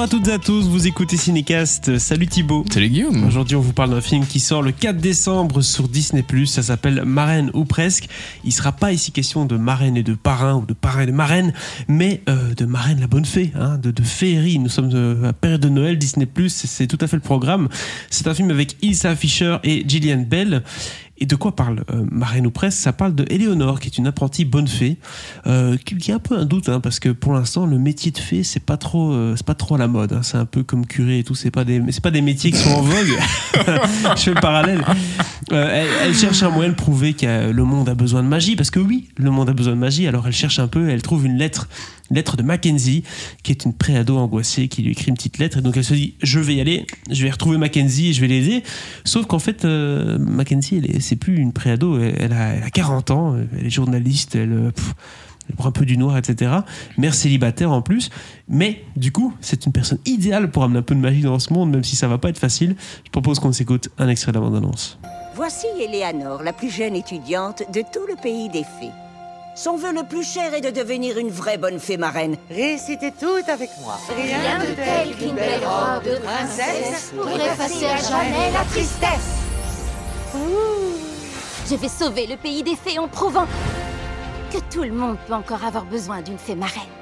Bonjour à toutes et à tous, vous écoutez Cinécast. Salut Thibaut. Salut Guillaume. Aujourd'hui, on vous parle d'un film qui sort le 4 décembre sur Disney+. Ça s'appelle Marraine ou presque. Il sera pas ici question de marraine et de parrain ou de parrain et de marraine, mais euh, de marraine la bonne fée, hein, de, de féerie. Nous sommes euh, à la période de Noël, Disney+, c'est tout à fait le programme. C'est un film avec Ilsa Fisher et Gillian Bell. Et de quoi parle euh, Marraine ou presque Ça parle de Éléonore, qui est une apprentie bonne fée, euh, qui, a un peu un doute, hein, parce que pour l'instant, le métier de fée, c'est pas trop, euh, c'est pas trop à la mode. hein. C'est un peu comme curé et tout. C'est pas des, pas des métiers qui sont en vogue. Je fais le parallèle. Euh, elle, elle cherche un moyen de prouver que le monde a besoin de magie, parce que oui, le monde a besoin de magie. Alors elle cherche un peu, elle trouve une lettre, lettre de Mackenzie, qui est une préado angoissée, qui lui écrit une petite lettre. Et donc elle se dit, je vais y aller, je vais retrouver Mackenzie et je vais l'aider. Sauf qu'en fait, euh, Mackenzie, c'est plus une préado, elle, a, elle a 40 ans, elle est journaliste, elle, euh, elle prend un peu du noir, etc. Mère célibataire en plus. Mais du coup, c'est une personne idéale pour amener un peu de magie dans ce monde, même si ça va pas être facile. Je propose qu'on s'écoute un extrait de la. Voici Eleanor, la plus jeune étudiante de tout le pays des fées. Son vœu le plus cher est de devenir une vraie bonne fée marraine. Récitez tout avec moi. Rien de tel qu'une belle robe de princesse pour effacer à jamais la tristesse. Je vais sauver le pays des fées en prouvant que tout le monde peut encore avoir besoin d'une fée marraine.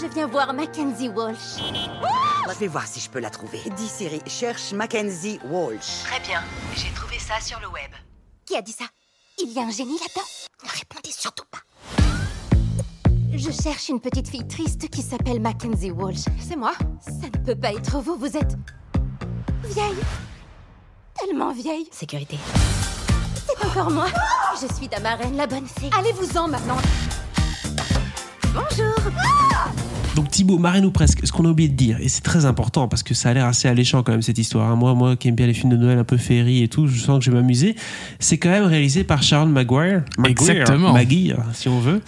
Je viens voir Mackenzie Walsh. Je vais voir si je peux la trouver. Dis Siri, cherche Mackenzie Walsh. Très bien, j'ai trouvé ça sur le web. Qui a dit ça? Il y a un génie là-dedans Ne répondez surtout pas. Je cherche une petite fille triste qui s'appelle Mackenzie Walsh. C'est moi Ça ne peut pas être vous, vous êtes vieille. Tellement vieille. Sécurité. C'est encore moi. Je suis ta marraine, la bonne fée. Allez-vous-en maintenant. Bonjour. Donc Thibaut, Marraine ou presque, ce qu'on a oublié de dire, et c'est très important parce que ça a l'air assez alléchant quand même cette histoire. hein. Moi, moi qui aime bien les films de Noël un peu féerie et tout, je sens que je vais m'amuser. C'est quand même réalisé par Sharon Maguire. Maguire, Exactement. Maguire, si on veut.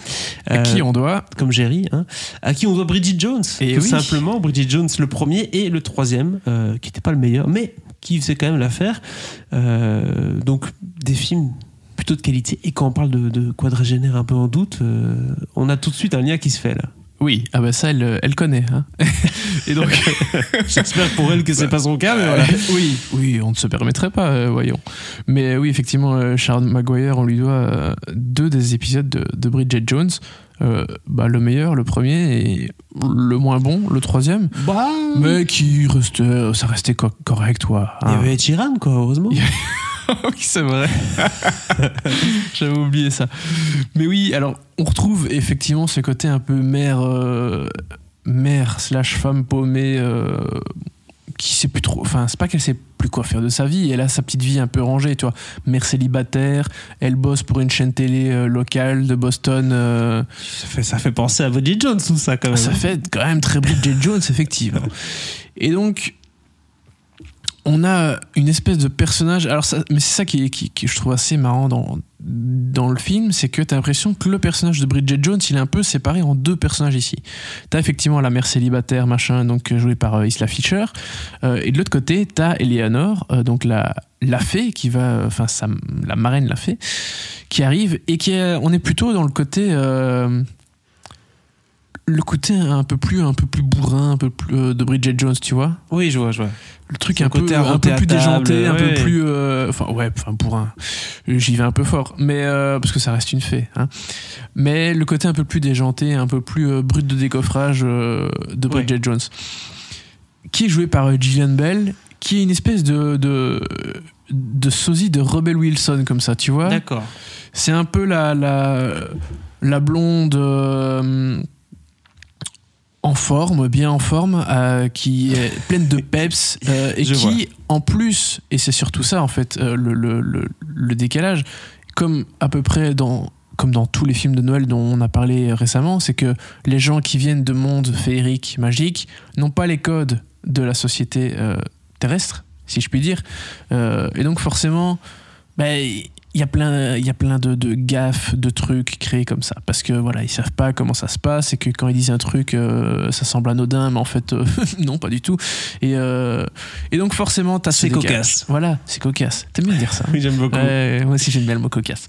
À qui Euh, on doit comme Jerry, hein, à qui on doit Bridget Jones, Et tout oui. simplement. Bridget Jones, le premier et le troisième, euh, qui n'était pas le meilleur, mais qui faisait quand même l'affaire. Euh, donc, des films plutôt de qualité. Et quand on parle de, de quadragénaire un peu en doute, on a tout de suite un lien qui se fait là. Oui, ah bah ça, elle, elle connaît. Hein. Et donc, j'espère pour elle que c'est pas son cas, mais voilà. Euh, oui, oui, on ne se permettrait pas, euh, voyons. Mais oui, effectivement, euh, Sharon Maguire, on lui doit euh, deux des épisodes de, de Bridget Jones. Euh, bah, le meilleur, le premier, et le moins bon, le troisième. Bah, Mais qui restait, ça restait co- correct, quoi. il y hein. avait Sheeran, quoi, heureusement. oui, c'est vrai. J'avais oublié ça. Mais oui, alors on retrouve effectivement ce côté un peu mère, euh, mère slash femme paumée euh, qui sait plus trop. Enfin, c'est pas qu'elle sait plus quoi faire de sa vie. Elle a sa petite vie un peu rangée, tu vois. Mère célibataire, elle bosse pour une chaîne télé euh, locale de Boston. euh, Ça, fait, ça fait penser à Bridget Jones, tout ça, quand même. ça fait quand même très Bridget Jones, effectivement. Et donc, on a une espèce de personnage. Alors, mais c'est ça qui, je trouve assez marrant dans, le film, c'est que tu as l'impression que le personnage de Bridget Jones, il est un peu séparé en deux personnages ici. Tu as effectivement la mère célibataire, machin, donc jouée par euh, Isla Fisher. Euh, et de l'autre côté, tu as Eleanor, euh, donc la, fée qui va. Enfin, la marraine, la fée, qui arrive et qui on est plutôt dans le côté. euh, le côté un peu plus un peu plus bourrin un peu plus euh, de Bridget Jones tu vois Oui, je vois, je vois. le truc un peu côté un peu plus déjanté un peu plus euh, enfin ouais enfin bourrin j'y vais un peu fort mais euh, parce que ça reste une fée hein. mais le côté un peu plus déjanté un peu plus euh, brut de décoffrage de Bridget Ouais. Jones qui est joué par Gillian Bell qui est une espèce de de de sosie de Rebel Wilson comme ça tu vois D'accord. c'est un peu la, la, la blonde en forme, bien en forme, euh, qui est pleine de peps euh, et Je qui, vois. en plus, et c'est surtout ça en fait, euh, le, le- le- le décalage, comme à peu près dans comme dans tous les films de Noël dont on a parlé récemment, c'est que les gens qui viennent de mondes féeriques, magiques, n'ont pas les codes de la société terrestre, si je puis dire. Et donc forcément, bah, y a plein, il y a plein de, de gaffes, de trucs créés comme ça. Parce que voilà, ils savent pas comment ça se passe et que quand ils disent un truc, euh, ça semble anodin, mais en fait, euh, non, pas du tout. Et, euh, et donc, forcément, t'as ce C'est cocasse. Voilà, c'est cocasse. T'aimes bien dire ça hein Oui, j'aime beaucoup. Ouais, moi aussi j'aime bien le mot cocasse.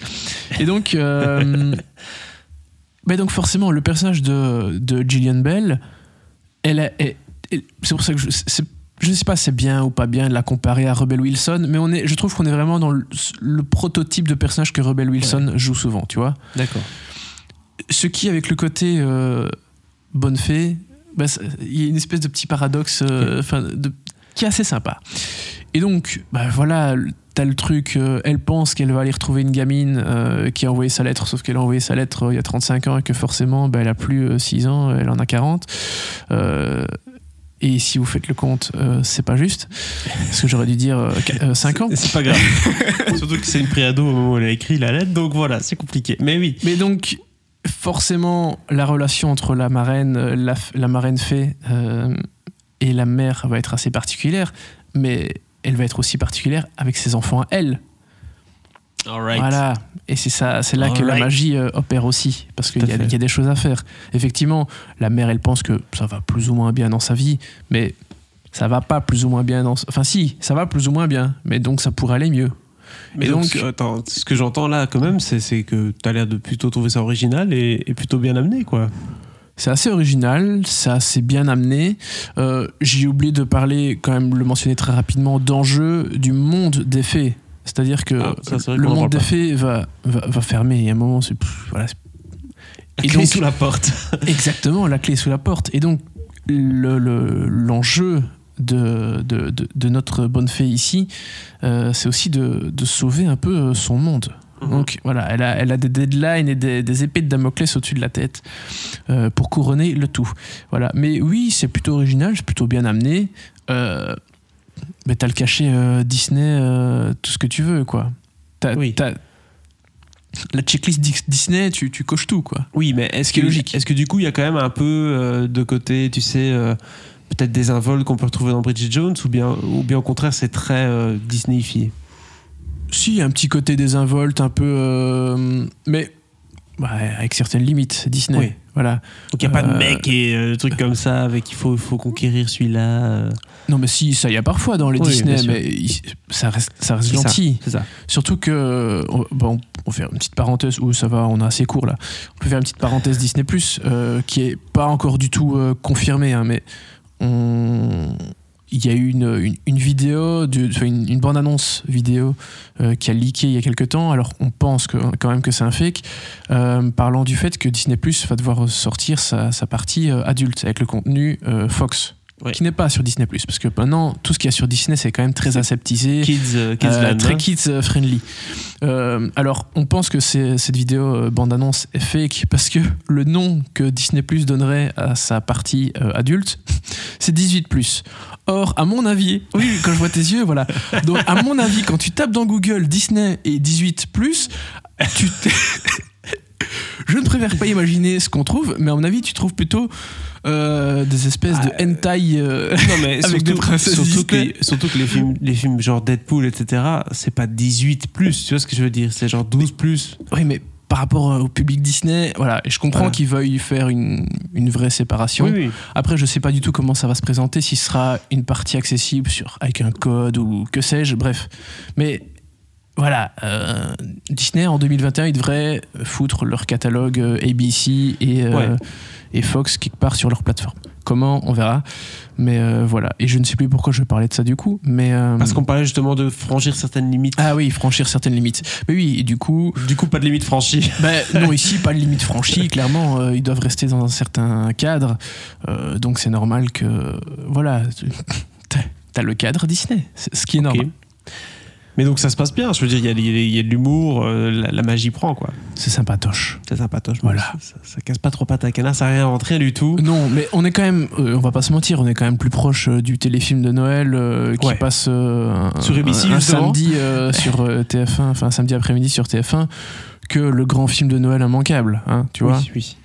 Et donc, bah donc forcément, le personnage de, de Gillian Bell, elle, a- elle- elle- c'est pour ça que je, c'est- je ne sais pas si c'est bien ou pas bien de la comparer à Rebel Wilson, mais on est, je trouve qu'on est vraiment dans le, le prototype de personnage que Rebel Wilson joue souvent, tu vois. D'accord. Ce qui, avec le côté euh, bonne fée, bah, il y a une espèce de petit paradoxe euh, de- qui est assez sympa. Et donc, bah, voilà, t'as le truc, euh, elle pense qu'elle va aller retrouver une gamine qui a envoyé sa lettre, sauf qu'elle a envoyé sa lettre il y a 35 ans et que forcément, bah, elle a plus euh, 6 ans, elle en a 40. Euh, et si vous faites le compte, euh, c'est pas juste. Parce que j'aurais dû dire 5 ans. C'est- pas grave. Surtout que c'est une préado au moment où elle a écrit la lettre, donc voilà, c'est compliqué. Mais oui. Mais donc, forcément, la relation entre la marraine, euh, la marraine fée euh, et la mère va être assez particulière, mais elle va être aussi particulière avec ses enfants à elle. Voilà. Et c'est ça, c'est là que la magie euh, opère aussi, parce qu'il y, a- y des choses à faire. Effectivement, la mère, elle pense que ça va plus ou moins bien dans sa vie, mais ça va pas plus ou moins bien dans. Enfin, si, ça va plus ou moins bien, mais donc ça pourrait aller mieux. Mais Et donc, attends, ce que j'entends là, quand même, c'est que t'as l'air de plutôt trouver ça original et, et plutôt bien amené, quoi. C'est assez original, c'est assez bien amené. Euh, J'ai oublié de parler, quand même le mentionner très rapidement, d'enjeu du monde des fées. C'est-à-dire que Ah, ça, le monde des fées va, va, va fermer. Et à un moment, c'est. Voilà, Et donc donc- sous la porte. exactement, la clé est sous la porte. Et donc, l'enjeu le, l'enjeu de, de, de, de notre bonne fée ici, euh, c'est aussi de, de sauver un peu euh, son monde. Mhm. Donc voilà, elle a, elle a des deadlines et des, des épées de Damoclès au-dessus de la tête euh, pour couronner le tout. Voilà. Mais oui, c'est plutôt original, c'est plutôt bien amené. Euh, mais t'as le cachet euh, Disney, euh, tout ce que tu veux, quoi. T'as, Oui. t'as- la checklist Dis- Disney, tu, tu coches tout, quoi. Oui, mais est-ce que, logique. est-ce que du coup, il y a quand même un peu euh, de côté, tu sais, peut-être des invols qu'on peut retrouver dans Bridget Jones, ou bien, ou bien au contraire, c'est très Disneyifié? Si, il y a un petit côté désinvolte, un peu. mais ouais, avec certaines limites, Disney. Oui. Voilà. Donc il n'y a pas de Euh, mec et euh, trucs comme ça avec il faut, faut conquérir celui-là. euh. Non, mais si, ça, y a parfois dans les Oui, Disney, mais il- ça reste, ça reste ça, gentil. C'est ça. Surtout que, on, bon, on fait une petite parenthèse, où ça va, on est assez court là. On peut faire une petite parenthèse Disney Plus, qui est pas encore du tout euh, confirmée, hein, mais on- il y a eu une, une, vidéo, une, bande-annonce vidéo euh, qui a leaké il y a quelques temps. Alors on pense que, quand même que c'est un fake, euh, parlant du fait que Disney Plus va devoir sortir sa, partie euh, adulte avec le contenu Fox. Ouais. Qui n'est pas sur Disney Plus, parce que maintenant tout ce qu'il y a sur Disney c'est quand même très aseptisé. Kids, euh, Kids Euh, très hein. kids euh, friendly. Euh, alors, on pense que cette vidéo euh, bande-annonce est fake parce que le nom que Disney Plus donnerait à sa partie adulte, c'est 18 Or, à mon avis, oui, quand je vois tes yeux, voilà. Donc, à mon avis, quand tu tapes dans Google Disney et 18 tu t'es- Je ne préfère pas imaginer ce qu'on trouve, mais à mon avis, tu trouves plutôt euh, des espèces de hentai. euh, Non, mais Avec des surtout, princesses surtout, que, les- surtout que les films, les films genre Deadpool, etc., c'est pas 18 plus, tu vois ce que je veux dire C'est genre 12 plus. Oui, mais par rapport euh, au public Disney, voilà, je comprends Voilà. qu'ils veuillent faire une, une vraie séparation. Oui, oui. Après, je sais pas du tout comment ça va se présenter, si ce sera une partie accessible sur, avec un code ou que sais-je, bref. Mais voilà, euh, Disney en 2021, ils devraient foutre leur catalogue euh, ABC et, euh, Ouais. et Fox quelque part sur leur plateforme. Comment On verra. Mais euh, voilà. Et je ne sais plus pourquoi je parlais de ça du coup. Mais Parce qu'on parlait justement de franchir certaines limites. ah oui, franchir certaines limites. Mais oui, et du coup, Du coup, pas de limite franchie. ben, non, ici, pas de limite franchie. Clairement, ils doivent rester dans un certain cadre. Donc, c'est normal que. voilà. T'as le cadre Disney. Ce qui est normal. Mais donc ça se passe bien, je veux dire, il y a, y de l'humour, euh, la, la magie prend, quoi. C'est sympatoche. C'est sympatoche. Voilà. Ça, ça- ça casse pas trop patte à canard, ça réinvente rien du tout. Non, mais on est quand même. euh, on va pas se mentir, on est quand même plus proche euh, du téléfilm de Noël euh, qui Ouais. passe un, Sur ABC, un- samedi sur euh, TF1, enfin samedi après-midi sur TF1, que le grand film de Noël immanquable. Hein, tu vois oui, oui.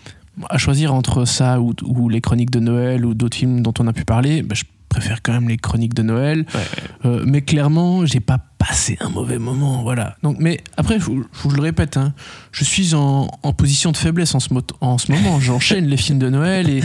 à choisir entre ça ou, ou les chroniques de Noël ou d'autres films dont on a pu parler, bah, je préfère quand même les chroniques de Noël. Ouais. Euh, mais clairement, j'ai pas passer un mauvais moment, voilà. Donc, mais après, faut que je le répète, hein, je suis en, en position de faiblesse en ce, mo- en ce moment. J'enchaîne les films de Noël et, et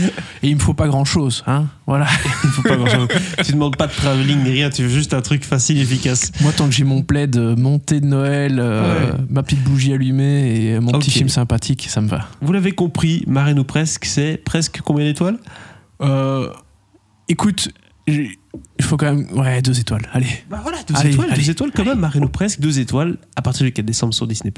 il me faut pas grand chose, hein. Voilà. Il faut pas grand-chose. tu demandes pas de travelling ni rien, tu veux juste un truc facile, efficace. Moi, tant que j'ai mon plaid euh, monté de Noël, euh, Ouais. ma petite bougie allumée et mon petit film sympathique, ça me va. Vous l'avez compris, Marraine ou presque, c'est presque combien d'étoiles? Euh, écoute, il faut quand même. Ouais, deux étoiles. Allez. Bah voilà, deux Allez, étoiles, allez, deux étoiles quand même, Marraine ou presque, deux étoiles à partir du 4 décembre sur Disney+.